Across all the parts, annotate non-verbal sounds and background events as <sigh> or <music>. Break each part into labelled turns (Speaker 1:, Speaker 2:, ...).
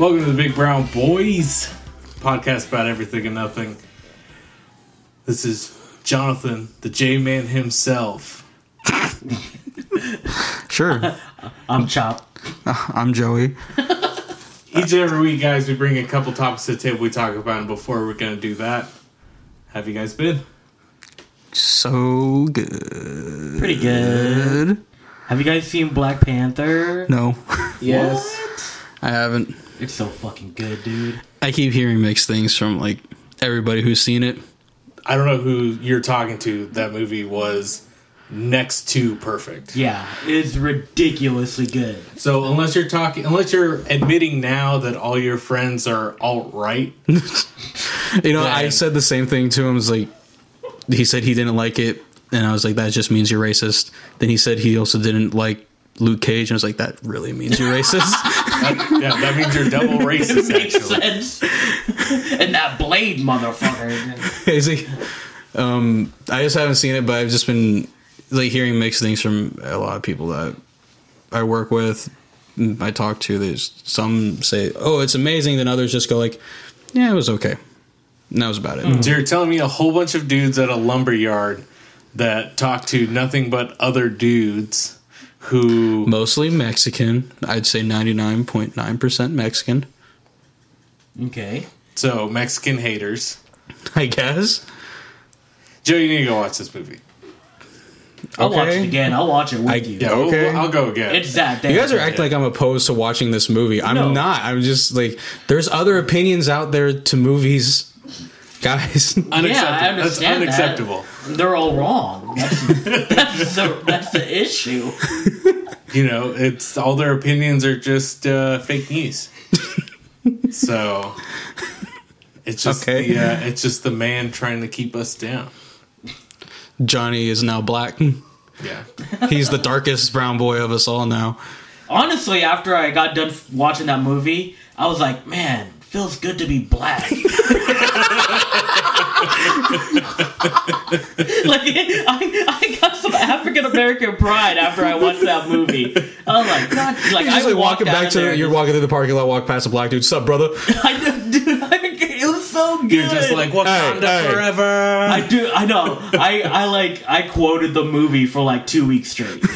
Speaker 1: Welcome to the Big Brown Boys podcast about everything and nothing. This is Jonathan, the J Man himself.
Speaker 2: Sure. <laughs>
Speaker 3: I'm Chop. <laughs>
Speaker 2: I'm Joey. <laughs>
Speaker 1: Each and every week, guys, we bring a couple topics to the table we talk about, and before we're going to do that, have you guys been?
Speaker 2: So good.
Speaker 3: Pretty good. Have you guys seen Black Panther?
Speaker 2: No,
Speaker 1: Yes.
Speaker 2: I haven't.
Speaker 3: It's so fucking good, dude.
Speaker 2: I keep hearing mixed things from like everybody who's seen it.
Speaker 1: I don't know who you're talking to. That movie was next to perfect.
Speaker 3: Yeah, it's ridiculously good.
Speaker 1: So unless you're talking, unless you're admitting now that all your friends are alt right, <laughs>
Speaker 2: You know, I said the same thing to him. Was like, he said he didn't like it, and I was like, that just means you're racist. Then he said he also didn't like Luke Cage, and I was like, that really means you're racist. <laughs>
Speaker 1: yeah, that means you're double <laughs> racist.
Speaker 3: Makes
Speaker 1: Actually,
Speaker 3: sense. and that blade, motherfucker. <laughs>
Speaker 2: He's like, um, I just haven't seen it, but I've just been like hearing mixed things from a lot of people that I work with. I talk to. There's some say, "Oh, it's amazing," then others just go like, "Yeah, it was okay." And that was about it.
Speaker 1: so you're telling me a whole bunch of dudes at a lumber yard that talk to nothing but other dudes who
Speaker 2: Mostly Mexican. I'd say ninety nine point nine percent Mexican.
Speaker 3: Okay.
Speaker 1: so Mexican haters. <laughs>
Speaker 2: I guess.
Speaker 1: Joe, you need to go watch this movie.
Speaker 3: I'll watch it again. I'll watch it with
Speaker 2: I-
Speaker 3: you.
Speaker 1: Yeah,
Speaker 2: Okay.
Speaker 1: okay. I'll go again.
Speaker 3: It's that.
Speaker 2: You guys are acting like I'm opposed to watching this movie. I'm
Speaker 3: No.
Speaker 2: not. I'm just like, there's other opinions out there to movies, guys. <laughs>
Speaker 1: unacceptable.
Speaker 3: Yeah, I
Speaker 1: That's
Speaker 3: understand that.
Speaker 1: unacceptable.
Speaker 3: They're all wrong. That's, <laughs> that's, the, that's the issue. <laughs>
Speaker 1: You know, it's all their opinions are just uh, fake news. so it's just
Speaker 2: Okay.
Speaker 1: the, uh, it's just the man trying to keep us down.
Speaker 2: Johnny is now black.
Speaker 1: Yeah.
Speaker 2: He's the darkest brown boy of us all now.
Speaker 3: Honestly, after I got done watching that movie, I was like, man, feels good to be black. Like I, I got some African American pride after I watched that movie. Oh I was like, God, like
Speaker 2: You're
Speaker 3: I
Speaker 2: just like walking back to
Speaker 3: there
Speaker 2: you're walking through the parking lot, walk past a black dude. Sup, brother? <laughs>
Speaker 3: I, dude, I, it was so good.
Speaker 1: You're just like Wakanda
Speaker 2: Hey, hey.
Speaker 1: forever.
Speaker 3: I do. I know. I I like I quoted the movie for like two weeks straight. <laughs>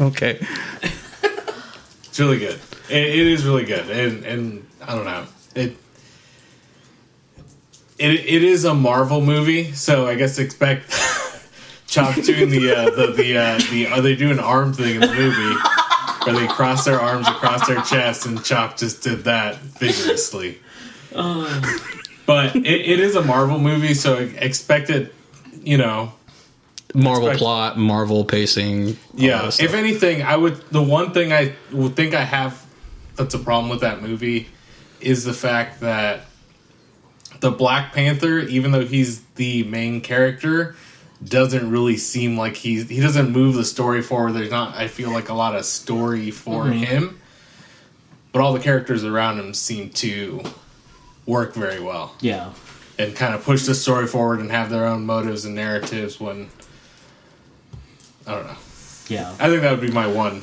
Speaker 2: Okay.
Speaker 1: It's really good. It, it is really good, and and I don't know it. It, it is a Marvel movie, so I guess expect <laughs> Chop doing the uh, the the uh, the are they do an arm thing in the movie where they cross their arms across their chest, and Chop just did that vigorously. But it, it is a Marvel movie, so expect it. You know,
Speaker 2: Marvel
Speaker 1: Expect-
Speaker 2: plot, Marvel pacing. all
Speaker 1: Yeah, if anything, I would. The one thing I would think I have that's a problem with that movie is the fact that the Black Panther, even though he's the main character, doesn't really seem like he's he doesn't move the story forward. There's not. I feel like a lot of story for mm-hmm. him, but all the characters around him seem to work very well
Speaker 3: Yeah.
Speaker 1: and kind of push the story forward and have their own motives and narratives. When I don't know.
Speaker 3: Yeah.
Speaker 1: I think that would be my one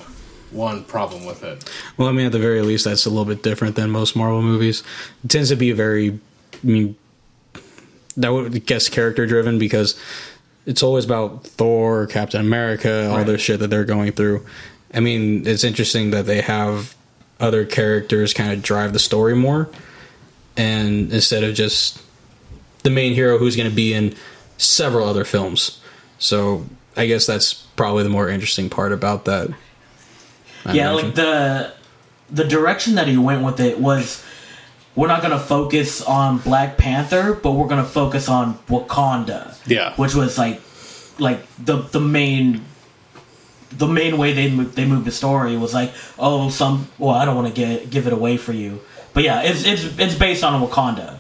Speaker 1: one problem with it.
Speaker 2: Well, I mean, at the very least, that's a little bit different than most Marvel movies. It tends to be a very, I mean, that would guess character driven because it's always about Thor, Captain America, all
Speaker 1: Right.
Speaker 2: their shit that they're going through. I mean, it's interesting that they have other characters kind of drive the story more, and instead of just the main hero who's going to be in several other films. So I guess that's probably the more interesting part about that. I
Speaker 3: yeah,
Speaker 2: imagine.
Speaker 3: like the the direction that he went with it was we're not gonna focus on Black Panther, but we're gonna focus on Wakanda.
Speaker 1: Yeah.
Speaker 3: Which was like like the the main the main way they moved, they moved the story was like, oh, some. Well, I don't want to get give it away for you, but yeah, it's it's it's based on Wakanda.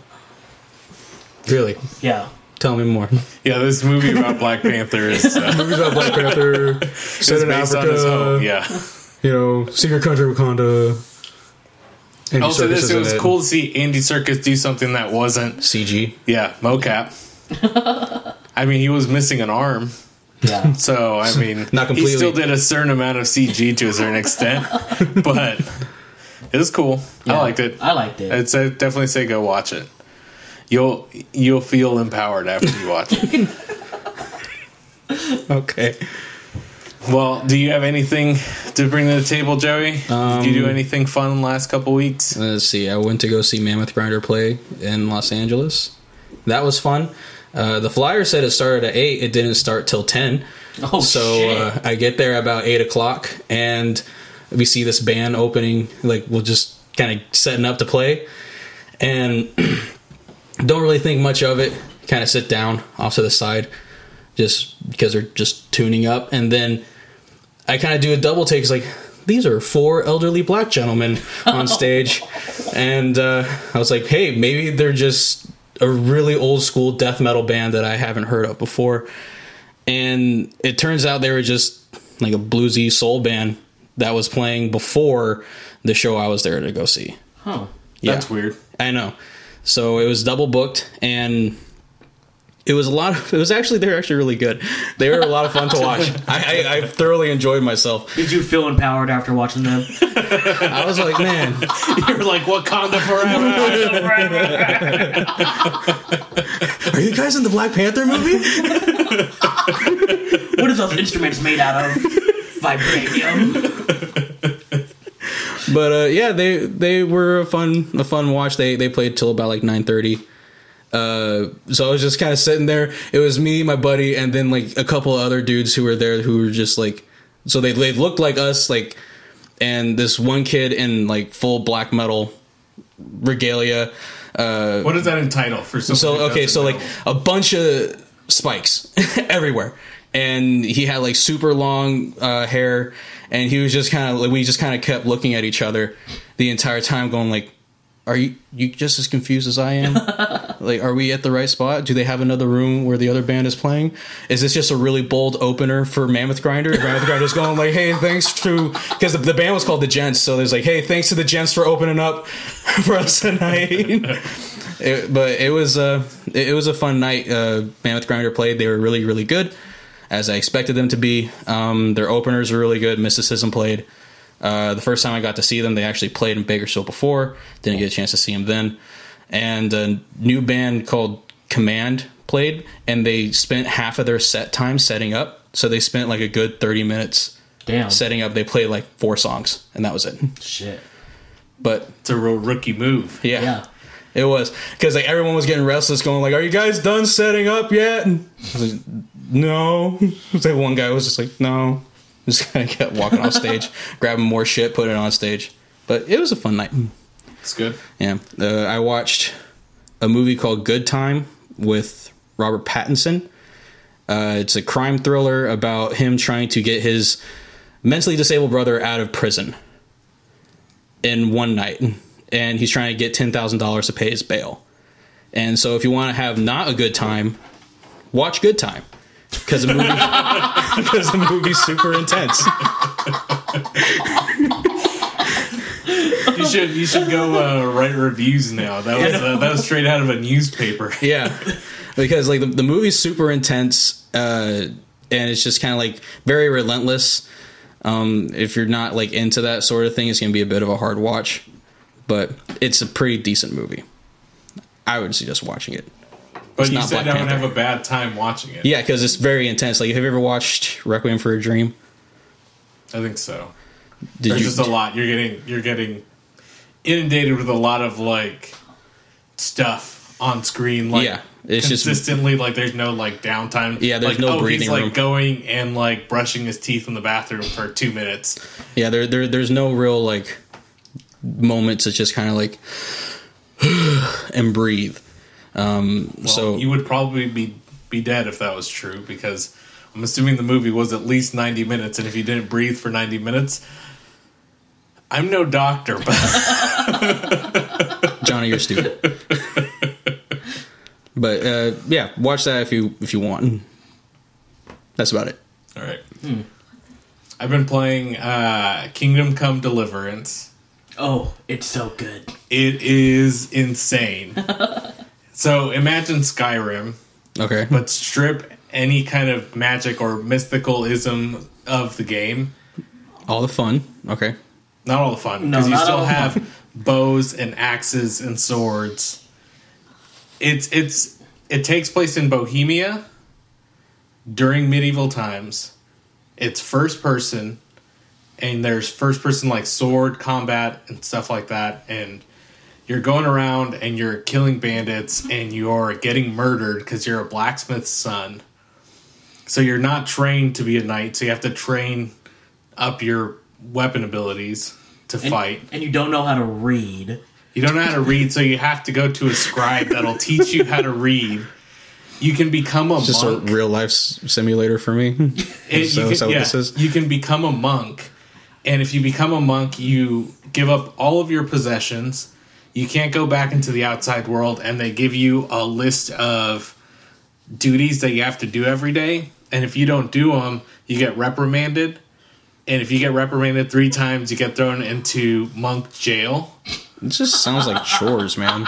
Speaker 2: really.
Speaker 3: Yeah,
Speaker 2: Tell me more.
Speaker 1: Yeah, this movie about Black Panther is uh, <laughs>
Speaker 2: Movies about Black Panther, <laughs> set
Speaker 1: is
Speaker 2: in
Speaker 1: based on his home. Yeah.
Speaker 2: you know, secret country Wakanda. Andy
Speaker 1: Also,
Speaker 2: Serkis
Speaker 1: this it
Speaker 2: in
Speaker 1: was cool to see Andy Serkis do something that wasn't
Speaker 2: CG.
Speaker 1: yeah mocap. <laughs> I mean, he was missing an arm,
Speaker 3: yeah. <laughs>
Speaker 1: so I <laughs> mean,
Speaker 2: Not completely.
Speaker 1: He still did a certain amount of CG to a certain extent, but It was cool. I liked it.
Speaker 3: I liked it.
Speaker 1: I'd say definitely say go watch it. You'll you'll feel empowered after you watch it.
Speaker 2: Okay.
Speaker 1: Well, do you have anything to bring to the table, Joey? Did you do anything fun in the last couple weeks?
Speaker 2: Let's see. I went to go see Mammoth Grinder play in Los Angeles. That was fun. Uh, the flyer said it started at eight. It didn't start till ten.
Speaker 3: oh
Speaker 2: so
Speaker 3: shit!
Speaker 2: uh, I get there about eight o'clock, and we see this band opening. Like we're just kind of setting up to play, and <clears throat> don't really think much of it. Kind of sit down off to the side, just because they're just tuning up, and then I kind of do a double take. It's like these are four elderly black gentlemen on <laughs> stage, and uh, I was like, hey, maybe they're just a really old school death metal band that I haven't heard of before and it turns out they were just like a bluesy soul band that was playing before the show I was there to go see.
Speaker 3: huh.
Speaker 2: Yeah,
Speaker 1: That's weird.
Speaker 2: I know. So it was double booked, and it was a lot. Of, <laughs> it was actually they were actually really good. They were a lot of fun to watch. <laughs> I, I, I thoroughly enjoyed myself.
Speaker 3: Did you feel empowered after watching them?
Speaker 2: I was like, man, <laughs>
Speaker 1: You're like Wakanda forever.
Speaker 2: are you guys in the Black Panther movie?
Speaker 3: what are those instruments made out of? Vibranium.
Speaker 2: But uh, yeah, they they were a fun a fun watch. They they played till about like nine thirty. Uh, so I was just kind of sitting there. It was me, my buddy, and then like a couple of other dudes who were there who were just like, so they they looked like us, like, and this one kid in like full black metal regalia. Uh,
Speaker 1: does that entitle for?
Speaker 2: so okay,
Speaker 1: doesn't
Speaker 2: so like a bunch of spikes <laughs> everywhere, and he had like super long uh, hair, and he was just kind of like we just kind of kept looking at each other the entire time, going like, "Are you you just as confused as I am? <laughs> like, are we at the right spot? Do they have another room where the other band is playing? Is this just a really bold opener for Mammoth Grinder? Mammoth Grinder's going like, "Hey, thanks to because the, the band was called the Gents, so there's like, hey, thanks to the Gents for opening up <laughs> for us tonight." <laughs> It, but it was uh, it, it was a fun night. Uh, Mammoth Grinder played; they were really, really good, as I expected them to be. Um, their openers were really good. Mysticism played. Uh, the first time I got to see them, they actually played in Bakersfield before. Didn't get a chance to see them then. And a new band called Command played, and they spent half of their set time setting up. So they spent like a good thirty minutes
Speaker 3: Damn.
Speaker 2: setting up. They played like four songs, and that was it.
Speaker 3: Shit.
Speaker 2: But
Speaker 1: it's a real rookie move.
Speaker 2: yeah.
Speaker 3: Yeah.
Speaker 2: It was because like everyone was getting restless, going like, "Are you guys done setting up yet?" And I was like, no. <laughs> It was like one guy was just like, "No," just <laughs> kind of kept walking off stage, <laughs> grabbing more shit, putting it on stage. But it was a fun night.
Speaker 1: It's good.
Speaker 2: Yeah, uh, I watched a movie called Good Time with Robert Pattinson. Uh, it's a crime thriller about him trying to get his mentally disabled brother out of prison in one night, and he's trying to get ten thousand dollars to pay his bail. And so, if you want to have not a good time, watch Good Time because the movie <laughs> because the movie's super intense. <laughs>
Speaker 1: You should you should go uh, write reviews now. That was uh, that was straight out of a newspaper. <laughs>
Speaker 2: yeah because like the, the movie's super intense uh and it's just kind of like very relentless um if you're not like into that sort of thing it's gonna be a bit of a hard watch but it's a pretty decent movie i would suggest watching it
Speaker 1: But
Speaker 2: It's
Speaker 1: you
Speaker 2: not
Speaker 1: said
Speaker 2: Black
Speaker 1: I would have a bad time watching it.
Speaker 2: yeah because it's very intense like have you ever watched requiem for a dream
Speaker 1: I think so.
Speaker 2: Did
Speaker 1: There's
Speaker 2: you
Speaker 1: just a lot. You're getting you're getting inundated with a lot of like stuff on screen. Like,
Speaker 2: Yeah, it's just-
Speaker 1: consistently like there's no like downtime.
Speaker 2: Yeah, there's
Speaker 1: like,
Speaker 2: no
Speaker 1: oh,
Speaker 2: breathing
Speaker 1: He's like
Speaker 2: room.
Speaker 1: going and like brushing his teeth in the bathroom for two minutes.
Speaker 2: yeah there, there there's no real like moments it's just kind of like <sighs> and breathe um
Speaker 1: Well,
Speaker 2: so
Speaker 1: you would probably be be dead if that was true because I'm assuming the movie was at least 90 minutes, and if you didn't breathe for 90 minutes, I'm no doctor, but <laughs>
Speaker 2: Johnny, you're stupid. but uh, yeah, watch that if you if you want. That's about it.
Speaker 1: all right. I've been playing uh, Kingdom Come Deliverance.
Speaker 3: Oh, it's so good.
Speaker 1: It is insane. <laughs> so imagine Skyrim,
Speaker 2: Okay.
Speaker 1: but strip any kind of magic or mysticalism of the game.
Speaker 2: All the fun. Okay.
Speaker 1: Not all the fun
Speaker 3: No,
Speaker 1: because you
Speaker 3: not
Speaker 1: still have <laughs> bows and axes and swords. It's it's it takes place in Bohemia during medieval times. It's first person, and there's first person like sword combat and stuff like that, and you're going around and you're killing bandits and you're getting murdered because you're a blacksmith's son. So you're not trained to be a knight, so you have to train up your weapon abilities to
Speaker 3: And,
Speaker 1: fight.
Speaker 3: and you don't know how to read.
Speaker 1: You don't know how to read, so you have to go to a scribe that'll teach you how to read. You can become a
Speaker 2: Just
Speaker 1: monk.
Speaker 2: a real life s- simulator for me.
Speaker 1: And
Speaker 2: so,
Speaker 1: you <laughs>
Speaker 2: is
Speaker 1: can,
Speaker 2: that what
Speaker 1: yeah,
Speaker 2: this is?
Speaker 1: You can become a monk, and if you become a monk, you give up all of your possessions. You can't go back into the outside world, and they give you a list of duties that you have to do every day. And if you don't do them, you get reprimanded. And if you get reprimanded three times, you get thrown into monk jail.
Speaker 2: It just sounds like chores, man.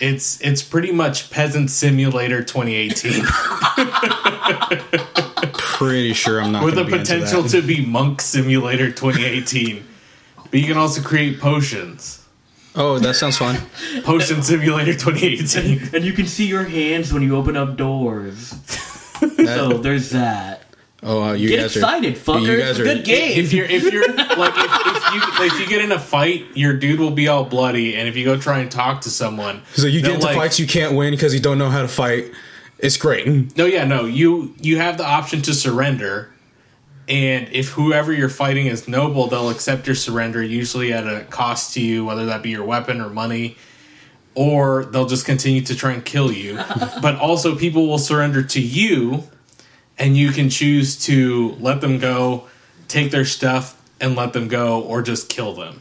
Speaker 1: It's it's pretty much Peasant Simulator 2018 <laughs>
Speaker 2: Pretty sure I'm not
Speaker 1: with the
Speaker 2: gonna into
Speaker 1: potential
Speaker 2: that.
Speaker 1: to be Monk Simulator 2018. but you can also create potions.
Speaker 2: Oh, that sounds fun.
Speaker 1: Potion Simulator 2018.
Speaker 3: And you can see your hands when you open up doors.
Speaker 2: That- <laughs>
Speaker 3: So there's that.
Speaker 2: Oh, uh, you
Speaker 3: Get
Speaker 2: guys
Speaker 3: excited,
Speaker 2: are,
Speaker 3: fucker.
Speaker 2: You
Speaker 3: It's
Speaker 2: guys
Speaker 3: a
Speaker 2: are
Speaker 3: good game.
Speaker 1: If you're if you're <laughs> like if, if you if you get in a fight, your dude will be all bloody, and if you go try and talk to someone,
Speaker 2: So you get into
Speaker 1: like-
Speaker 2: fights you can't win because you don't know how to fight. It's great.
Speaker 1: No, yeah, no. You you have the option to surrender, and if whoever you're fighting is noble, they'll accept your surrender, usually at a cost to you, whether that be your weapon or money, or they'll just continue to try and kill you. <laughs> but also, people will surrender to you, and you can choose to let them go, take their stuff, and let them go, or just kill them.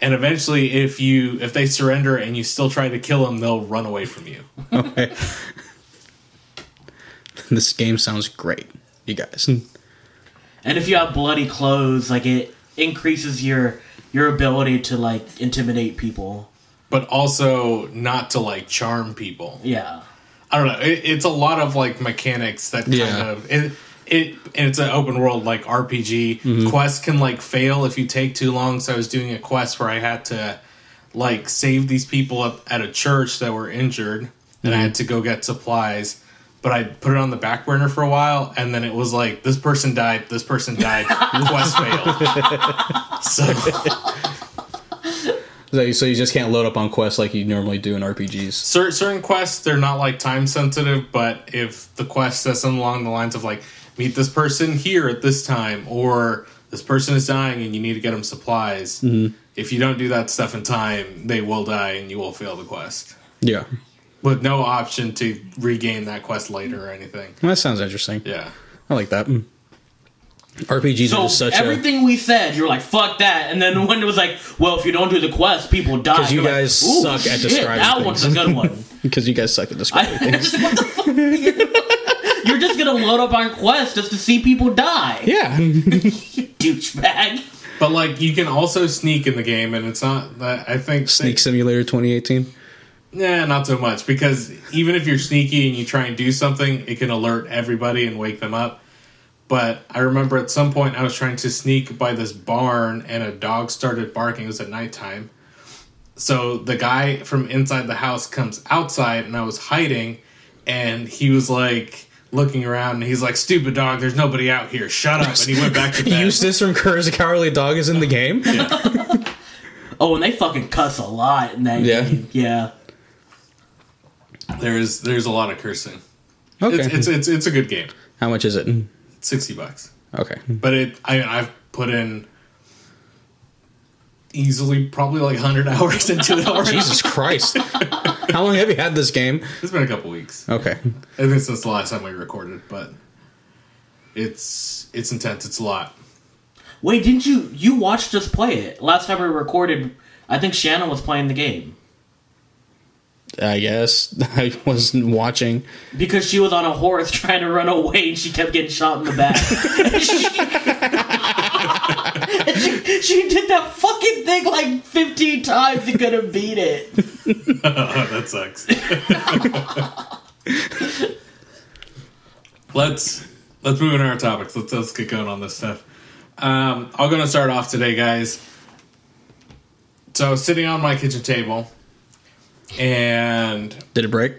Speaker 1: And eventually, if you if they surrender and you still try to kill them, they'll run away from you. <laughs>
Speaker 2: Okay. <laughs> this game sounds great, you guys. Hmm.
Speaker 3: And if you have bloody clothes, like it increases your your ability to like intimidate people.
Speaker 1: but also not to like charm people.
Speaker 3: Yeah.
Speaker 1: I don't know. It, it's a lot of like mechanics that kind
Speaker 2: Yeah.
Speaker 1: of it. It and it's an open world like RPG.
Speaker 2: Mm-hmm.
Speaker 1: Quests can like fail if you take too long. So I was doing a quest where I had to like save these people up at a church that were injured, and I had to go get supplies. But I put it on the back burner for a while, and then it was like this person died, this person died, <laughs> quest failed. So
Speaker 2: So, so you just can't load up on quests like you normally do in RPGs.
Speaker 1: Cer- certain quests they're not like time sensitive but if the quest says something along the lines of like meet this person here at this time or this person is dying and you need to get them supplies mm-hmm. if you don't do that stuff in time they will die and you will fail the quest
Speaker 2: Yeah,
Speaker 1: with no option to regain that quest later or anything
Speaker 2: that sounds interesting.
Speaker 1: yeah
Speaker 2: I like that. Mm. RPGs are just such a
Speaker 3: everything we said, you're like, fuck that. And then when it was like, well, if you don't do the quest, people die.
Speaker 2: 'Cause you
Speaker 3: You're
Speaker 2: guys
Speaker 3: "Ooh,
Speaker 2: suck at
Speaker 3: shit,
Speaker 2: describing
Speaker 3: That
Speaker 2: things."
Speaker 3: one's a good one.
Speaker 2: because <laughs> you guys suck at describing <laughs>
Speaker 3: I,
Speaker 2: things.
Speaker 3: what the fuck? <laughs> You're just gonna load up on quests just to see people die.
Speaker 2: Yeah,
Speaker 3: Douchebag.
Speaker 1: but like you can also sneak in the game and it's not that i think
Speaker 2: Sneak Simulator 2018.
Speaker 1: Nah, not so much because even if you're sneaky and you try and do something, it can alert everybody and wake them up. But I remember at some point I was trying to sneak by this barn and a dog started barking. It was at nighttime. So the guy from inside the house comes outside and I was hiding and he was like looking around and he's like, Stupid dog, there's nobody out here. Shut up. And he went back to <laughs> bed.
Speaker 2: Eustace from Courage the Cowardly Dog is in the game. <laughs>
Speaker 3: Oh, and they fucking cuss a lot in that
Speaker 2: Yeah.
Speaker 3: game. Yeah.
Speaker 1: There's there's a lot of cursing.
Speaker 2: Okay,
Speaker 1: It's, it's it's it's a good game.
Speaker 2: how much is it? Mm.
Speaker 1: Sixty bucks.
Speaker 2: Okay, hmm.
Speaker 1: but it I I've put in easily probably like 100 <laughs> hours into it <laughs> already.
Speaker 2: Jesus Christ! How long have you had this game?
Speaker 1: It's been a couple weeks.
Speaker 2: Okay,
Speaker 1: I think since the last time we recorded, but it's it's intense. It's a lot.
Speaker 3: Wait, didn't you you watched us play it last time we recorded? I think Shannon was playing the game
Speaker 2: I guess <laughs> I wasn't watching.
Speaker 3: because she was on a horse trying to run away and she kept getting shot in the back. And <laughs> she, she, she did that fucking thing like fifteen times and couldn't beat it.
Speaker 1: Oh, <laughs> that sucks. let's let's move into our topics. Let's let's get going on this stuff. Um, I'm gonna start off today, guys. So sitting on my kitchen table, and
Speaker 2: Did it break?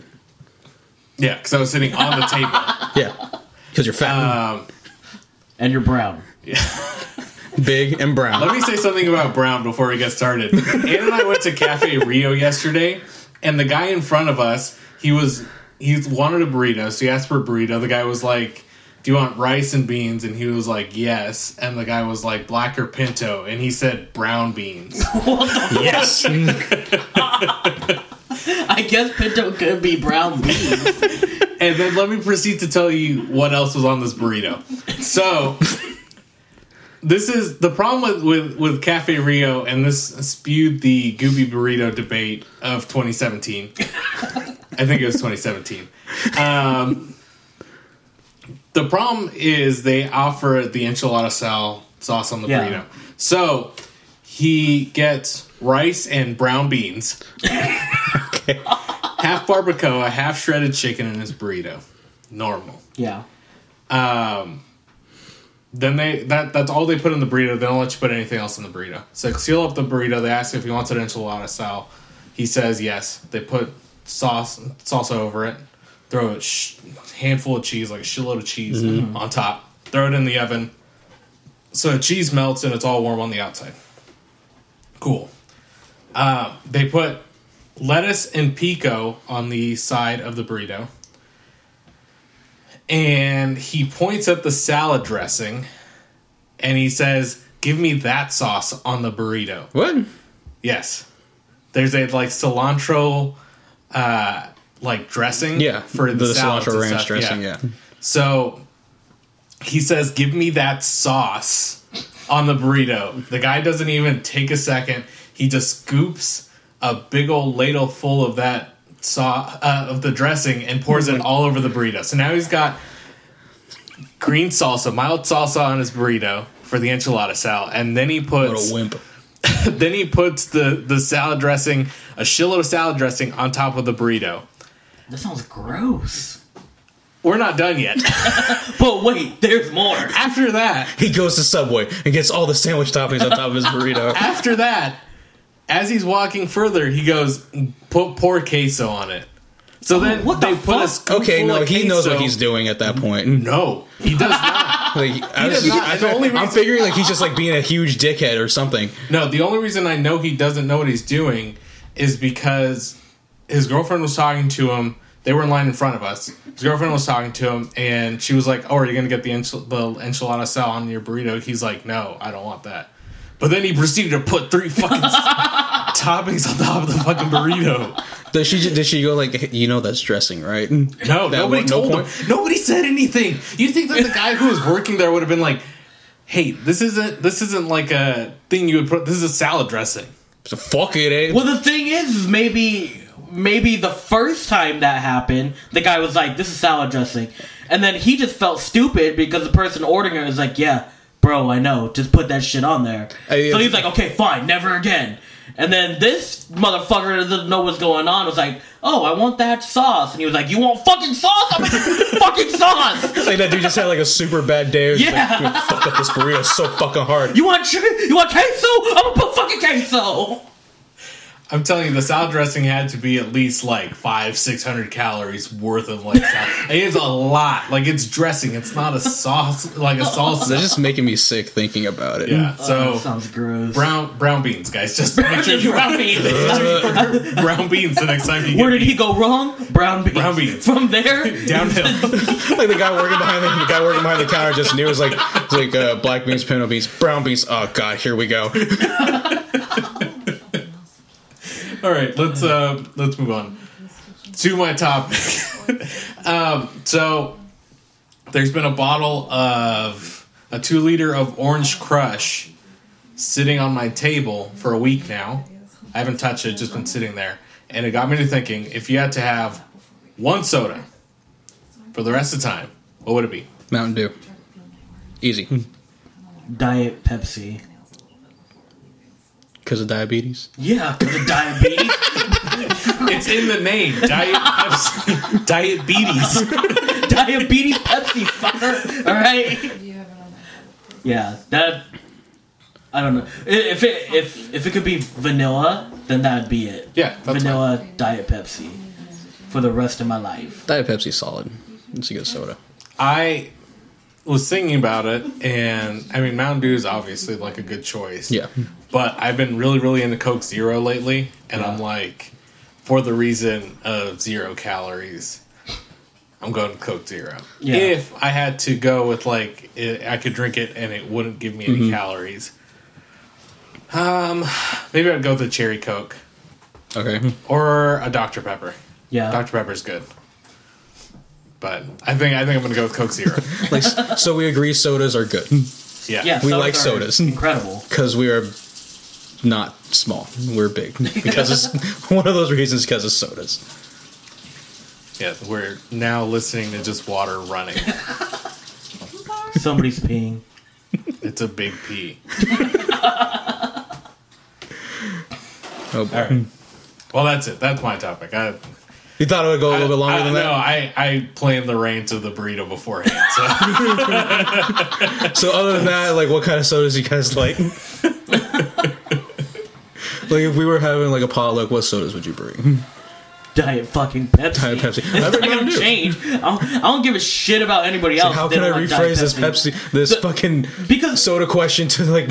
Speaker 1: yeah, because I was sitting on the table. <laughs>
Speaker 2: Yeah. Because you're fat,
Speaker 1: Um,
Speaker 3: And you're brown. Yeah. <laughs>
Speaker 2: Big, and brown.
Speaker 1: let me say something about Brown before we get started. Ann and I went to Cafe Rio yesterday, and the guy in front of us, he was he wanted a burrito, so he asked for a burrito. The guy was like, "Do you want rice and beans?" And he was like, "Yes." And the guy was like, "Black or pinto?" And he said, "Brown beans." <laughs>
Speaker 2: yes.
Speaker 3: I guess pinto could be brown beans. <laughs>
Speaker 1: And then let me proceed to tell you what else was on this burrito. So, this is the problem with, with, with Cafe Rio, and this spewed the Gooby Burrito debate of 2017. I think it was 2017. Um, the problem is they offer the enchilada sal sauce on the
Speaker 3: Yeah.
Speaker 1: burrito. So, he gets rice and brown beans <laughs> half barbacoa, half shredded chicken in his burrito. Normal.
Speaker 3: Yeah.
Speaker 1: Um, then they that that's all they put in the burrito. They don't let you put anything else in the burrito. So seal up the burrito. They ask if he wants it enchilada style. He says yes. They put sauce salsa over it. Throw a sh- handful of cheese, like a shitload of cheese, on top. Throw it in the oven. So the cheese melts and it's all warm on the outside. Cool. Um, they put lettuce and pico on the side of the burrito. And he points at the salad dressing and he says, Give me that sauce on the burrito.
Speaker 2: What?
Speaker 1: Yes. There's a like cilantro uh like dressing
Speaker 2: Yeah.
Speaker 1: for the,
Speaker 2: the cilantro ranch
Speaker 1: stuff.
Speaker 2: dressing, yeah.
Speaker 1: So he says, "Give me that sauce on the burrito." The guy doesn't even take a second. He just scoops a big old ladle full of that sauce uh, of the dressing and pours it all over the burrito. So now he's got green salsa, mild salsa on his burrito for the enchilada salad, and then he
Speaker 2: What
Speaker 1: puts
Speaker 2: a wimp. <laughs>
Speaker 1: then he puts the the salad dressing, a shitload of salad dressing on top of the burrito.
Speaker 3: That sounds gross.
Speaker 1: We're not done yet. <laughs>
Speaker 3: But wait, there's more.
Speaker 1: After that,
Speaker 2: He goes to Subway and gets all the sandwich toppings on top of his burrito. <laughs>
Speaker 1: after that, as he's walking further, he goes, "Put pour queso on it." So oh, then
Speaker 3: what the
Speaker 1: they put a
Speaker 3: fuck?
Speaker 1: scoopful
Speaker 2: Okay, no,
Speaker 1: of
Speaker 2: he knows what he's doing at that point.
Speaker 1: No, he does not. <laughs>
Speaker 2: Like, I was,
Speaker 1: not.
Speaker 2: I,
Speaker 1: the only reason, I'm
Speaker 2: figuring like he's just like being a huge dickhead or something.
Speaker 1: No, the only reason I know he doesn't know what he's doing is because his girlfriend was talking to him. They were in line in front of us. His girlfriend was talking to him, and she was like, "Oh, are you gonna get the enchil- the enchilada sal on your burrito?" He's like, "No, I don't want that." But then he proceeded to put three fucking <laughs> toppings on top of the fucking burrito.
Speaker 2: Did she did she go like you know that's dressing right?
Speaker 1: No,
Speaker 2: That
Speaker 1: nobody
Speaker 2: one-
Speaker 1: told
Speaker 2: point?
Speaker 1: him. Nobody said anything. You think that the guy who was working there would have been like, "Hey, this isn't this isn't like a thing you would put. This is a salad dressing."
Speaker 2: So fuck it, eh?
Speaker 3: Well, the thing is, is maybe maybe the first time that happened, the guy was like, "This is salad dressing," and then he just felt stupid because the person ordering it was like, "Yeah, bro, I know. Just put that shit on there."
Speaker 2: I-
Speaker 3: so he's like, "Okay, fine, never again." And then this motherfucker doesn't know what's going on was like, "Oh, I want that sauce," and he was like, "You want fucking sauce? I'm <laughs> fucking sauce."
Speaker 2: Like that dude just had like a super bad day.
Speaker 3: Yeah.
Speaker 2: like, "Man, fuck up this burrito so fucking hard.
Speaker 3: You want chicken? You want queso? I'm gonna put fucking queso.
Speaker 1: I'm telling you, the salad dressing had to be at least like five, six hundred calories worth of like. salad. <laughs> It is a lot. Like it's dressing. It's not a sauce, like a
Speaker 2: That's
Speaker 1: salsa.
Speaker 2: just making me sick thinking about it.
Speaker 1: Yeah. So
Speaker 3: Oh, sounds gross.
Speaker 1: brown brown beans, guys. Just <laughs> make sure
Speaker 3: you brown beans. <laughs>
Speaker 1: brown beans the next time you
Speaker 3: Where
Speaker 1: get
Speaker 3: did he go wrong? Brown beans.
Speaker 1: Brown beans.
Speaker 3: From there,
Speaker 1: downhill.
Speaker 2: like the guy working behind the, the guy working behind the counter just knew it was like it's like uh, black beans, pinto beans, brown beans. Oh god, here we go.
Speaker 1: All right, let's uh let's move on to my topic. <laughs> um, so there's been a bottle of a two liter of Orange Crush sitting on my table for a week now. I haven't touched it; just been sitting there, and it got me to thinking: if you had to have one soda for the rest of the time, what would it be?
Speaker 2: Mountain Dew, easy
Speaker 3: Diet Pepsi.
Speaker 2: Because of diabetes.
Speaker 3: Yeah, because of diabetes. <laughs>
Speaker 1: It's in the name, Diet Pepsi, Diabetes. <laughs>
Speaker 3: diabetes Pepsi, fucker. All right. Yeah, that I don't know. If it if if it could be vanilla, then that'd be it.
Speaker 1: Yeah, that's
Speaker 3: vanilla Diet Pepsi for the rest of my life.
Speaker 2: Diet Pepsi's solid. It's a good soda.
Speaker 1: I was thinking about it, and I mean, Mountain Dew is obviously like a good choice.
Speaker 2: Yeah.
Speaker 1: But I've been really, really into Coke Zero lately, and I'm like, for the reason of zero calories, I'm going to Coke Zero.
Speaker 3: Yeah.
Speaker 1: If I had to go with like, it, I could drink it and it wouldn't give me any calories. Um, maybe I'd go with a cherry Coke
Speaker 2: Okay.
Speaker 1: or a Dr Pepper.
Speaker 3: Yeah.
Speaker 1: Dr Pepper's good. But I think I think I'm gonna go with Coke Zero. <laughs> <laughs>
Speaker 2: Like, so we agree sodas are good
Speaker 1: Yeah.
Speaker 3: yeah,
Speaker 2: We
Speaker 3: sodas
Speaker 2: like sodas.
Speaker 3: Incredible. <laughs>
Speaker 2: because we are not small. We're big <laughs> because it's one of those reasons because of sodas.
Speaker 1: Yeah, we're now listening to just water running. <laughs>
Speaker 3: Somebody's peeing.
Speaker 1: It's a big pee. <laughs>
Speaker 2: Oh, boy.
Speaker 1: All right. Well, that's it. That's my topic. I,
Speaker 2: You thought it would go a little bit longer
Speaker 1: I,
Speaker 2: than
Speaker 1: No,
Speaker 2: that?
Speaker 1: I, I planned the reins of the burrito beforehand. So
Speaker 2: So other than that, like, what kind of sodas you guys like? Like, if we were having like a potluck, what sodas would you bring? <laughs>
Speaker 3: Diet fucking Pepsi.
Speaker 2: Diet Pepsi. <laughs>
Speaker 3: It's
Speaker 2: I've
Speaker 3: not
Speaker 2: been
Speaker 3: gonna
Speaker 2: Mountain Dew.
Speaker 3: change. I don't, I don't give a shit about anybody else.
Speaker 2: How
Speaker 3: if
Speaker 2: can I
Speaker 3: don't like Diet
Speaker 2: rephrase this Pepsi, this
Speaker 3: The-
Speaker 2: fucking
Speaker 3: Because
Speaker 2: soda question to like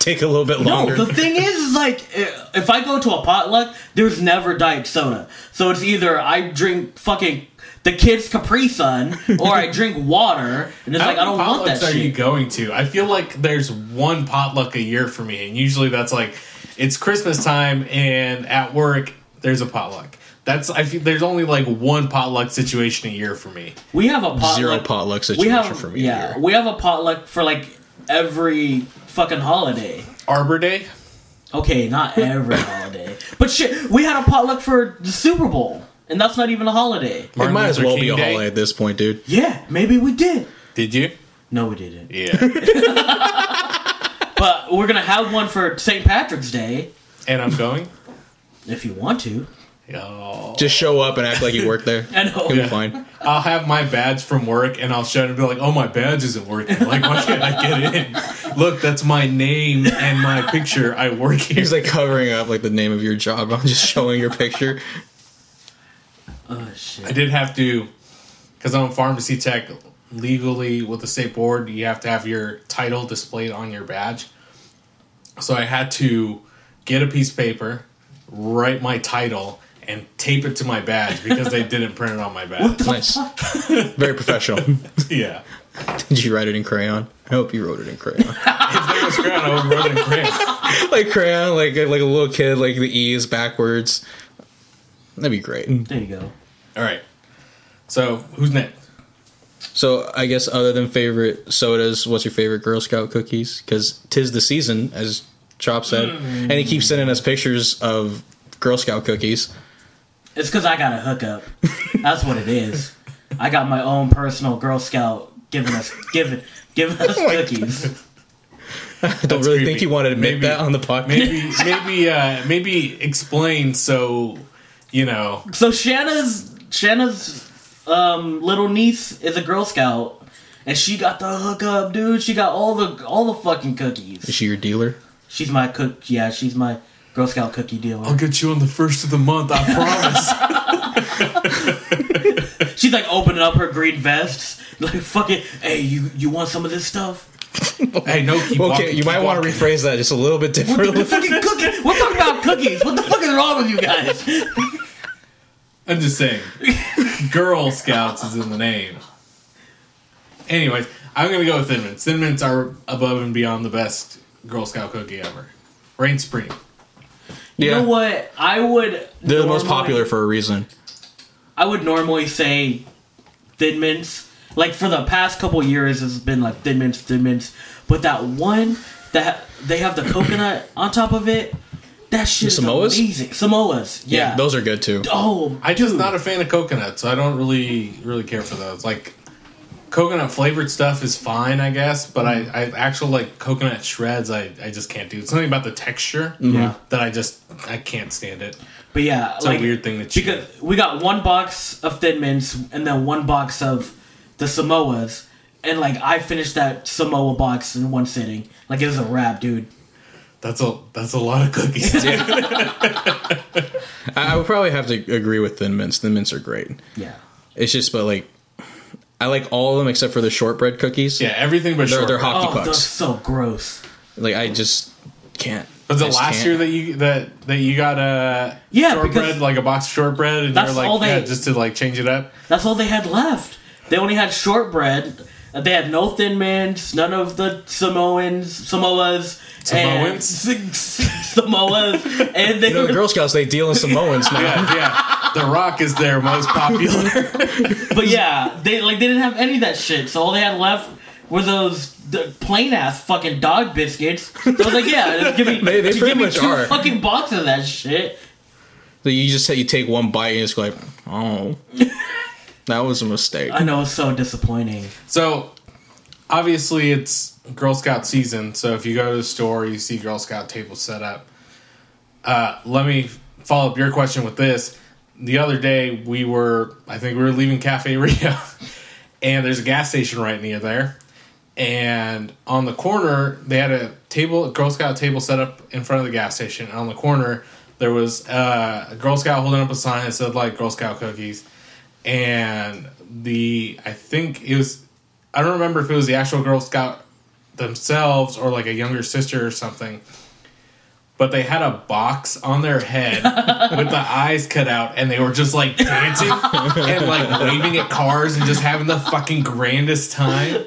Speaker 2: take a little bit longer?
Speaker 3: No,
Speaker 2: longer?
Speaker 3: the thing is, is like, i- if I go to a potluck, there's never diet soda. So it's either I drink fucking the kids Capri Sun, or I <laughs> drink water, and it's like I don't
Speaker 1: How
Speaker 3: want
Speaker 1: many
Speaker 3: that
Speaker 1: potlucks are you going to? I feel like there's one potluck a year for me, and usually that's like it's Christmas time, and at work there's a potluck. That's I feel there's only like one potluck situation a year for me.
Speaker 3: We have a potluck.
Speaker 2: Zero potluck
Speaker 3: we
Speaker 2: situation
Speaker 3: have,
Speaker 2: for me.
Speaker 3: Yeah,
Speaker 2: here.
Speaker 3: we have a potluck for like every fucking holiday.
Speaker 1: Arbor Day.
Speaker 3: Okay, not every holiday, but shit, we had a potluck for the Super Bowl, and that's not even a holiday.
Speaker 2: It
Speaker 1: Martin
Speaker 2: might as well
Speaker 1: King
Speaker 2: be a
Speaker 1: Day.
Speaker 2: holiday at this point, dude.
Speaker 3: Yeah, maybe we did.
Speaker 1: Did you?
Speaker 3: No, we didn't.
Speaker 1: Yeah. <laughs>
Speaker 3: But we're gonna have one for St. Patrick's Day
Speaker 1: and I'm going.
Speaker 3: if you want to.
Speaker 1: Oh.
Speaker 2: Just show up and act like you work there. <laughs>
Speaker 3: I know.
Speaker 2: You'll be fine.
Speaker 1: I'll have my badge from work and I'll show it and be like, oh, my badge isn't working. Like, why can't I get in? Look, that's my name and my picture. I work here.
Speaker 2: He's like covering up like the name of your job. I'm just showing your picture.
Speaker 3: Oh shit.
Speaker 1: I did have to, because I'm a pharmacy tech, legally with the state board, you have to have your title displayed on your badge. So I had to get a piece of paper, write my title, and tape it to my badge because they <laughs> didn't print it on my badge.
Speaker 2: Nice. <laughs> Very professional. <laughs>
Speaker 1: Yeah.
Speaker 2: Did you write it in crayon? I hope you wrote it in crayon.
Speaker 1: If there was crayon, I would wrote it in crayon.
Speaker 2: like crayon, like like a little kid, like the E is backwards. That'd be great.
Speaker 3: There you go.
Speaker 1: All right. So who's next?
Speaker 2: So I guess other than favorite sodas, what's your favorite Girl Scout cookies? Because tis the season, as Chop said, and he keeps sending us pictures of Girl Scout cookies.
Speaker 3: It's because I got a hookup. That's what it is. I got my own personal Girl Scout giving us giving giving us
Speaker 2: Oh <laughs> my
Speaker 3: cookies.
Speaker 2: I <laughs> don't really
Speaker 1: creepy.
Speaker 2: think you want to admit
Speaker 1: Maybe-
Speaker 2: that on the podcast.
Speaker 1: Maybe, <laughs> maybe, uh, maybe explain so you know.
Speaker 3: So Shanna's Shanna's um, little niece is a Girl Scout, and she got the hookup, dude. She got all the all the fucking cookies.
Speaker 2: Is she your dealer?
Speaker 3: She's my cook. Yeah, she's my Girl Scout cookie dealer.
Speaker 1: I'll get you on the first of the month. I promise. <laughs> <laughs>
Speaker 3: She's like opening up her green vests, like fucking. Hey, you you want some of this stuff?
Speaker 1: hey, no, keep
Speaker 2: Okay,
Speaker 1: walking,
Speaker 2: you
Speaker 1: keep
Speaker 2: might want to rephrase that just a little bit
Speaker 3: The
Speaker 2: differently.
Speaker 3: fucking cookie. We're talking about cookies. What the fuck is wrong with you guys? <laughs>
Speaker 1: I'm just saying, Girl Scouts is in the name. Anyways, I'm gonna go with Thin Mints. Thin Mints are above and beyond the best Girl Scout cookie ever. Reign Supreme.
Speaker 3: You
Speaker 2: yeah,
Speaker 3: know what? I would.
Speaker 2: they're the most
Speaker 3: normally-
Speaker 2: popular for a reason.
Speaker 3: I would normally say Thin Mints. Like for the past couple years, it's been like Thin Mints, Thin Mints. But that one that they have the coconut on top of it, that shit is
Speaker 2: Samoas?
Speaker 3: amazing. Samoas, yeah.
Speaker 2: those are good too.
Speaker 3: oh,
Speaker 1: I just not a fan of coconut, so I don't really really care for those. Like coconut flavored stuff is fine, I guess, but I, I actual like coconut shreds, I, I just can't do. It's something about the texture mm-hmm.
Speaker 3: Yeah.
Speaker 1: that I just I can't stand it.
Speaker 3: But yeah,
Speaker 1: It's a weird thing to chew.
Speaker 3: because we got one box of Thin Mints and then one box of the Samoas, and like I finished that Samoa box in one sitting. Like it was a wrap, dude.
Speaker 1: That's a that's a lot of cookies. <laughs>
Speaker 2: I, I would probably have to agree with Thin Mints. Thin Mints are great.
Speaker 3: Yeah.
Speaker 2: It's just, but like, I like all of them except for the shortbread cookies.
Speaker 1: yeah, everything but
Speaker 2: They're-
Speaker 1: short.
Speaker 2: they're Hockey
Speaker 3: Oh, that's
Speaker 2: pucks.
Speaker 3: so gross.
Speaker 2: Like I just can't.
Speaker 1: Was
Speaker 2: I
Speaker 1: it last
Speaker 2: can't.
Speaker 1: year that you that that you got a
Speaker 3: Yeah,
Speaker 1: shortbread
Speaker 3: because
Speaker 1: like a box of shortbread and you're like
Speaker 3: all they-
Speaker 1: yeah, just to like change it up?
Speaker 3: That's all they had left. They only had shortbread. Uh, They had no thin mints, none of the Samoans, Samoas,
Speaker 1: Samoans?
Speaker 3: and Samoas, and they
Speaker 2: You know,
Speaker 3: were,
Speaker 2: the Girl Scouts they deal in Samoans now.
Speaker 1: Yeah, yeah. The Rock is their most popular. <laughs>
Speaker 3: but yeah, they like they didn't have any of that shit. So all they had left were those the plain ass fucking dog biscuits. So I was like, yeah, just give me, <laughs>
Speaker 2: They- they
Speaker 3: just
Speaker 2: pretty
Speaker 3: give me
Speaker 2: much
Speaker 3: two
Speaker 2: are.
Speaker 3: fucking boxes of that shit.
Speaker 2: So you just say you take one bite and it's like, oh, <laughs> that was a mistake.
Speaker 3: I know it's so disappointing.
Speaker 1: so obviously it's Girl Scout season. So if you go to the store, you see Girl Scout tables set up. Uh, let me follow up your question with this. The other day we were, I think we were leaving Cafe <laughs> Rio, and there's a gas station right near there. And on the corner, they had a table, a Girl Scout table set up in front of the gas station. And on the corner, there was uh, a Girl Scout holding up a sign that said like Girl Scout cookies. And the, I think it was, I don't remember if it was the actual Girl Scout themselves or like a younger sister or something. But they had a box on their head <laughs> with the eyes cut out, and they were just like dancing <laughs> and like waving at cars and just having the fucking grandest time.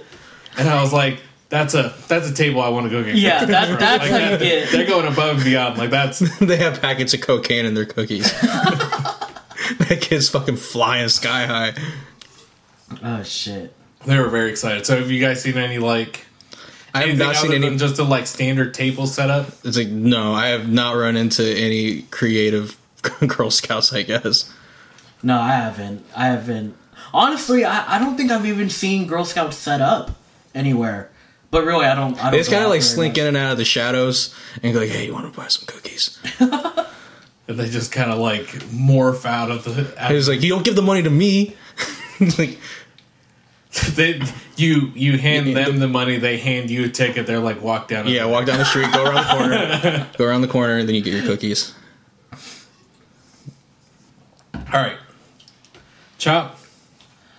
Speaker 1: And I was like, "That's a that's a table I want to go get."
Speaker 3: Yeah, that- that's
Speaker 1: Like,
Speaker 3: how you get-
Speaker 1: They're going above and beyond. Like that's <laughs>
Speaker 2: they have packets of cocaine in their cookies. that kid's fucking flying sky high.
Speaker 3: Oh shit.
Speaker 1: They were very excited. So have you guys seen any like?
Speaker 2: I have not seen any.
Speaker 1: just a like standard table setup.
Speaker 2: It's like no, I have not run into any creative <laughs> Girl Scouts. I guess.
Speaker 3: No, I haven't. I haven't. Honestly, I, I don't think I've even seen Girl Scouts set up anywhere. But really, I don't. I don't
Speaker 2: They just
Speaker 3: go
Speaker 2: kind of like slink
Speaker 3: much.
Speaker 2: in and out of the shadows and go like, "Hey, you want to buy some cookies?" <laughs>
Speaker 1: And they just kind of like morph out of the. Out
Speaker 2: He like, "You don't give the money to me." <laughs> Like, <laughs>
Speaker 1: they, you you hand them the money, they hand you a ticket. They're like, walk down.
Speaker 2: yeah, walk down the street, go around the corner, <laughs> go around the corner, and then you get your cookies.
Speaker 1: All right, chop.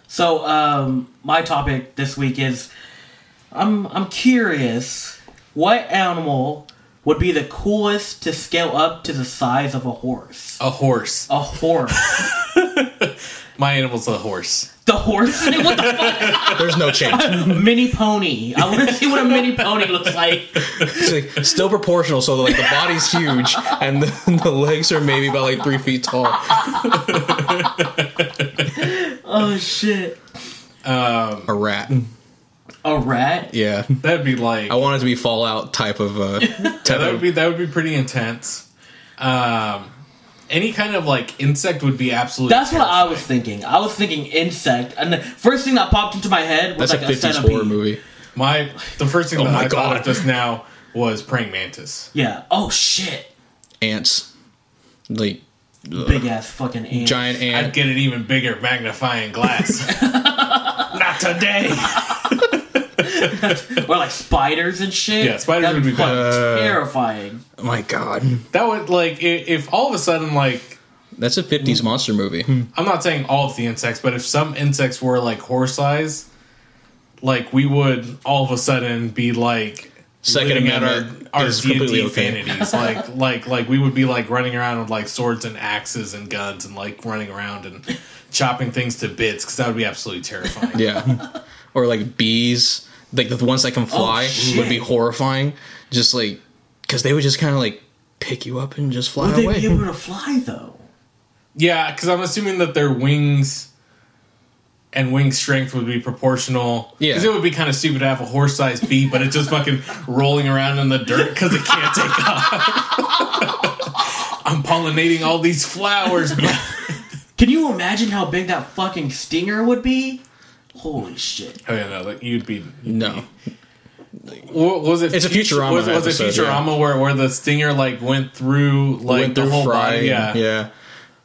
Speaker 3: So, um, my topic this week is I'm I'm curious what animal would be the coolest to scale up to the size of a horse?
Speaker 1: A horse.
Speaker 3: A horse. <laughs>
Speaker 1: My animal's a horse.
Speaker 3: the horse? <laughs> what the fuck?
Speaker 2: There's no change.
Speaker 3: mini pony. I want to see what a mini pony looks like.
Speaker 2: It's like still proportional, so like the body's huge and the, the legs are maybe about like three feet tall.
Speaker 3: Oh shit.
Speaker 2: A rat.
Speaker 3: A rat?
Speaker 2: Yeah,
Speaker 1: That'd be like.
Speaker 2: I want it to be Fallout type of uh, <laughs>
Speaker 1: yeah, that would be that would be pretty intense. Um, any kind of like insect would be absolutely.
Speaker 3: That's what I was thinking. I was thinking insect, and the first thing that popped into my head was
Speaker 2: That's
Speaker 3: like
Speaker 2: a
Speaker 3: a,
Speaker 2: 50s
Speaker 3: centipede.
Speaker 2: horror movie.
Speaker 1: My the first thing
Speaker 2: Oh
Speaker 1: that
Speaker 2: my
Speaker 1: I thought
Speaker 2: God.
Speaker 1: of just now was praying mantis.
Speaker 3: Yeah. Oh shit.
Speaker 2: Ants, like
Speaker 3: Big ass fucking ant.
Speaker 2: giant
Speaker 1: I'd
Speaker 2: ant.
Speaker 1: get an even bigger, magnifying glass. <laughs> Not today. <laughs>
Speaker 3: or like spiders and shit.
Speaker 1: Yeah, spiders
Speaker 3: That'd
Speaker 1: would be
Speaker 3: fucking
Speaker 2: bad.
Speaker 3: terrifying.
Speaker 2: Oh my god,
Speaker 1: That would like i- if all of a sudden like
Speaker 2: that's a '50s monster movie. Hmm.
Speaker 1: I'm not saying all of the insects, but if some insects were like horse size, like we would all of a sudden be like
Speaker 2: Second Amendment
Speaker 1: our, our
Speaker 2: is
Speaker 1: D&D
Speaker 2: completely okay.
Speaker 1: vanities. like like like we would be like running around with like swords and axes and guns and like running around and chopping things to bits because that would be absolutely terrifying. <laughs>
Speaker 2: Yeah, or like bees, like the ones that can oh, fly
Speaker 3: shit.
Speaker 2: would be horrifying. Just like because they would just kind of like pick you up and just fly away.
Speaker 3: Would they
Speaker 2: away.
Speaker 3: be able to <laughs> fly though?
Speaker 1: Yeah, because I'm assuming that their wings and wing strength would be proportional.
Speaker 2: Yeah.
Speaker 1: because it would be kind of stupid to have a horse-sized bee, but it's just fucking rolling around in the dirt because it can't take <laughs> off. I'm pollinating all these flowers.
Speaker 3: Can you imagine how big that fucking stinger would be? Holy shit.
Speaker 1: oh yeah, no, like you'd be.
Speaker 2: no,
Speaker 1: What was it?
Speaker 2: It's a Futurama
Speaker 1: Was, was it
Speaker 2: episode, yeah.
Speaker 1: Futurama where where the stinger like went through like
Speaker 2: went
Speaker 1: the
Speaker 2: through
Speaker 1: whole
Speaker 2: Fry.
Speaker 1: body? Yeah.
Speaker 2: yeah.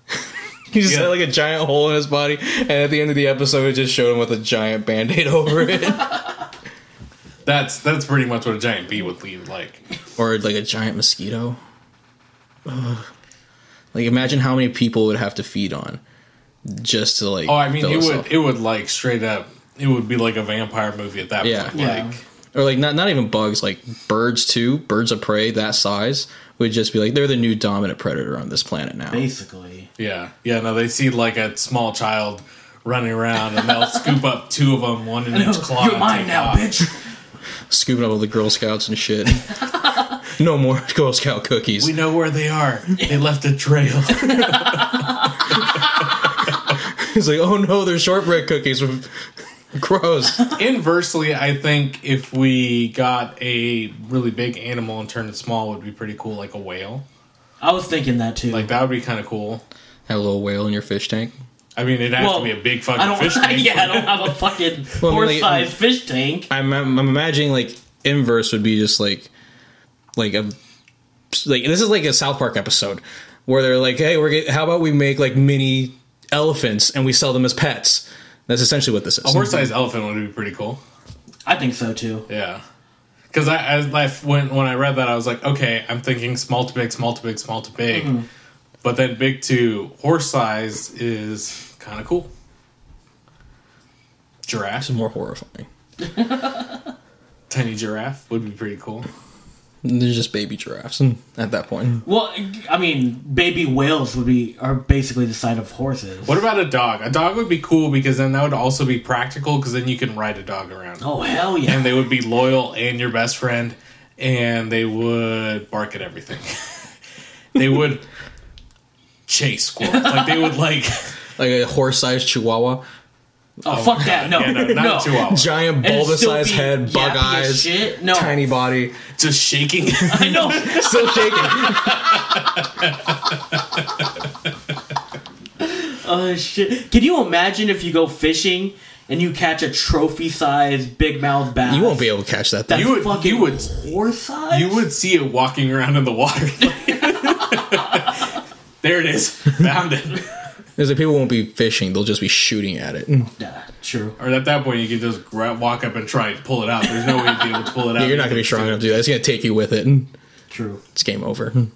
Speaker 2: <laughs> he just
Speaker 1: Yeah.
Speaker 2: had like a giant hole in his body, and at the end of the episode, it just showed him with a giant band-aid <laughs> over it. <laughs>
Speaker 1: That's that's pretty much what a giant bee would leave like.
Speaker 2: or like a giant mosquito. Ugh. Like imagine how many people would have to feed on just to like.
Speaker 1: Oh, I mean, it would
Speaker 2: up.
Speaker 1: it would like straight up. It would be like a vampire movie at that
Speaker 2: Yeah.
Speaker 1: point.
Speaker 3: Yeah.
Speaker 1: Like,
Speaker 2: or like not not even bugs, like birds too. Birds of prey that size would just be like they're the new dominant predator on this planet now.
Speaker 3: Basically.
Speaker 1: yeah, yeah. No, they see like a small child running around, and they'll <laughs> scoop up two of them, one in each claw.
Speaker 3: You're mine now,
Speaker 1: off.
Speaker 3: bitch. <laughs>
Speaker 2: Scooping up all the Girl Scouts and shit. <laughs> no more Girl Scout cookies.
Speaker 1: We know where they are. They left a trail.
Speaker 2: He's like, oh no, they're shortbread cookies. Gross. <laughs>
Speaker 1: Inversely, I think if we got a really big animal and turned it small, would be pretty cool, like a whale.
Speaker 3: I was thinking that too.
Speaker 1: Like that would be kind of cool.
Speaker 2: Have a little whale in your fish tank.
Speaker 1: I mean, it'd have
Speaker 3: Well,
Speaker 1: to be a big
Speaker 3: I
Speaker 1: fucking
Speaker 3: don't.
Speaker 1: fish tank. <laughs>
Speaker 3: yeah, I don't have a fucking <laughs>
Speaker 2: Well, I mean, like,
Speaker 3: horse-sized fish tank.
Speaker 2: I'm, I'm I'm imagining like inverse would be just like like a like this is like a South Park episode where they're like, hey, we're get, how about we make like mini elephants and we sell them as pets. That's essentially what this is.
Speaker 1: A horse-sized elephant would be pretty cool.
Speaker 3: I think so too.
Speaker 1: Yeah. Because I, as I when when I read that, I was like, okay, I'm thinking small to big, small to big, small to big,
Speaker 3: Mm-hmm.
Speaker 1: but then big to horse size is kind of cool. Giraffe,
Speaker 2: is more horrifying. <laughs>
Speaker 1: tiny giraffe would be pretty cool.
Speaker 2: They're just baby giraffes hmm. at that point. Hmm.
Speaker 3: Well, I mean, baby whales would be are basically the size of horses.
Speaker 1: What about a dog? A dog would be cool because then that would also be practical because then you can ride a dog around,
Speaker 3: Oh hell yeah!
Speaker 1: and they would be loyal and your best friend, and they would bark at everything. <laughs> they would chase squirrels, like they would like.
Speaker 2: Like a horse-sized chihuahua,
Speaker 3: Oh, oh fuck that! No,
Speaker 1: Yeah, no, not
Speaker 3: no.
Speaker 1: Chihuahua. <laughs>
Speaker 2: giant
Speaker 3: And it'd
Speaker 2: bulbous-sized head, bug eyes,
Speaker 3: shit. No,
Speaker 2: tiny body,
Speaker 1: just shaking. <laughs>
Speaker 3: I know. <laughs>
Speaker 2: still shaking.
Speaker 3: Oh shit! Can you imagine if you go fishing and you catch a trophy-sized big mouth bass?
Speaker 2: You won't be able to catch that.
Speaker 3: That's
Speaker 2: Thing.
Speaker 1: You would-
Speaker 3: fucking
Speaker 1: you would-
Speaker 3: horse size.
Speaker 1: you would see it walking around in the water. there it is, found it.
Speaker 2: Because like, people won't be fishing; they'll just be shooting at it. Mm.
Speaker 3: Yeah, true.
Speaker 1: Or at that point, you can just gra- walk up and try and pull it out. There's no way you'd be able to pull it <laughs> out.
Speaker 2: Yeah, you're not going to be strong enough to do that. It's going to take you with it. Mm.
Speaker 3: True.
Speaker 2: It's game over. Mm.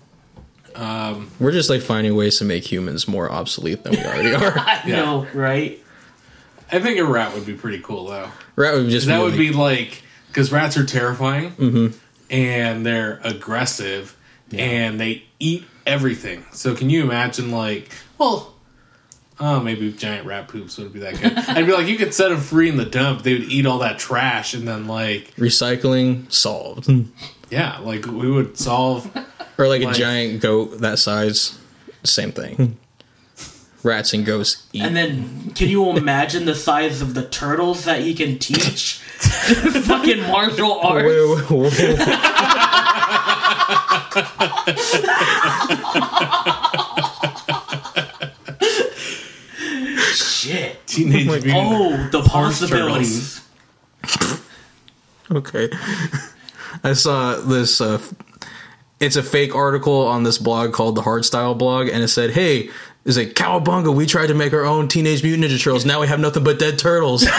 Speaker 2: Um, We're just like finding ways to make humans more obsolete than we already <laughs> are.
Speaker 3: I
Speaker 1: Yeah.
Speaker 3: know, right?
Speaker 1: I think a rat would be pretty cool though.
Speaker 2: Rat would just
Speaker 1: That
Speaker 2: be
Speaker 1: would
Speaker 2: like-
Speaker 1: be like because rats are terrifying mm-hmm. and they're aggressive and they eat everything. So can you imagine like well. Oh, maybe giant rat poops would be that good. <laughs> I'd be like, you could set them free in the dump. They would eat all that trash, and then like,
Speaker 2: recycling solved. <laughs>
Speaker 1: yeah, like we would solve
Speaker 2: or like a giant goat that size, same thing. Rats and goats eat.
Speaker 3: And then, can you imagine the size of the turtles that he can teach? <laughs> Fucking martial arts.
Speaker 2: Whoa, whoa, whoa.
Speaker 3: Shit.
Speaker 1: teenage
Speaker 2: my
Speaker 1: mutant
Speaker 3: Oh, the possibilities.
Speaker 2: okay. I saw this. Uh, it's a fake article on this blog called the Hardstyle blog, and it said, "Hey, is it Cowabunga? We tried to make our own Teenage Mutant Ninja Turtles. Now we have nothing but dead turtles." <laughs>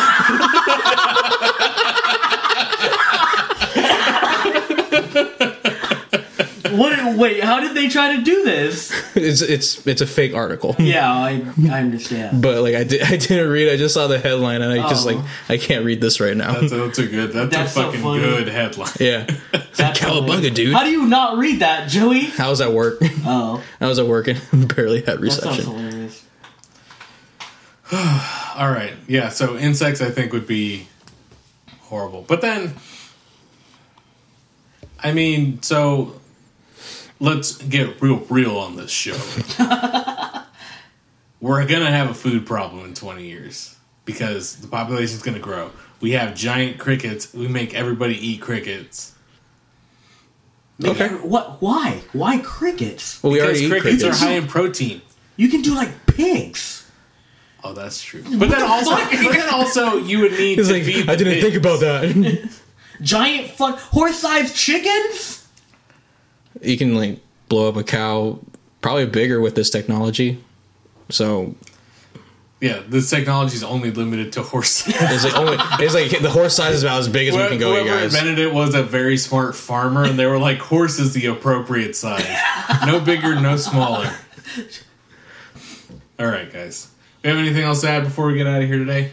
Speaker 3: What? Wait, how did they try to do this?
Speaker 2: it's it's it's a fake article.
Speaker 3: Yeah, I, I understand.
Speaker 2: But like I did, <laughs> I didn't read. I just saw the headline, and I just
Speaker 3: Oh.
Speaker 2: like I can't read this right now.
Speaker 1: That's a, that's a good. That's,
Speaker 3: That's
Speaker 1: a fucking
Speaker 3: funny.
Speaker 1: good headline.
Speaker 2: yeah, <laughs>
Speaker 3: That's
Speaker 2: Cowabunga,
Speaker 3: hilarious.
Speaker 2: dude.
Speaker 3: How do you not read that, Joey?
Speaker 2: I was at work.
Speaker 3: Oh, <laughs>
Speaker 2: I was at work and barely had
Speaker 3: that sounds
Speaker 2: reception.
Speaker 3: hilarious. <sighs>
Speaker 1: All right, yeah. So insects, I think, would be horrible. But then, I mean, so let's get real, real on this show. <laughs> We're gonna have a food problem in twenty years because the population's gonna grow. We have giant crickets. We make everybody eat crickets.
Speaker 2: Okay.
Speaker 3: every- what? Why? Why crickets?
Speaker 2: Well, we
Speaker 1: Because
Speaker 2: already eat
Speaker 1: crickets,
Speaker 2: crickets.
Speaker 1: are high in protein.
Speaker 3: You can do like pigs.
Speaker 1: Oh, that's true. But then also, but then also, you would need
Speaker 2: He's
Speaker 1: to
Speaker 2: like,
Speaker 1: feed.
Speaker 2: I
Speaker 1: the
Speaker 2: didn't think about that. <laughs>
Speaker 3: Giant fuck horse-sized chickens.
Speaker 2: You can like blow up a cow, probably bigger with this technology. So
Speaker 1: Yeah, this technology is only limited to horse. <laughs>
Speaker 2: It's like only it's like the horse size is about as big as we can go, you
Speaker 1: Whoever
Speaker 2: guys.
Speaker 1: invented it was a very smart farmer, and they were like, "Horse is the appropriate size, no bigger, no smaller." <laughs> All right, guys. We have anything else to add before we get out of here today?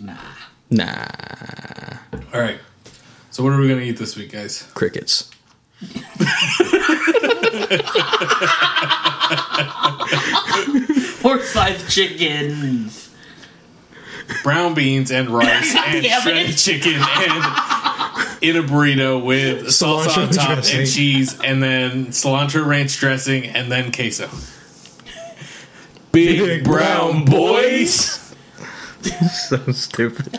Speaker 3: Nah.
Speaker 2: Nah,
Speaker 1: All right. So, what are we gonna eat this week, guys?
Speaker 2: crickets.
Speaker 3: Horse sized chickens.
Speaker 1: Brown beans and rice <laughs> and
Speaker 3: Damn
Speaker 1: shredded
Speaker 3: it.
Speaker 1: chicken and in a burrito with <laughs> salsa
Speaker 2: Cilantro
Speaker 1: on top
Speaker 2: dressing.
Speaker 1: and cheese, and then cilantro ranch dressing, and then queso. Big brown boys. <laughs>
Speaker 2: so stupid.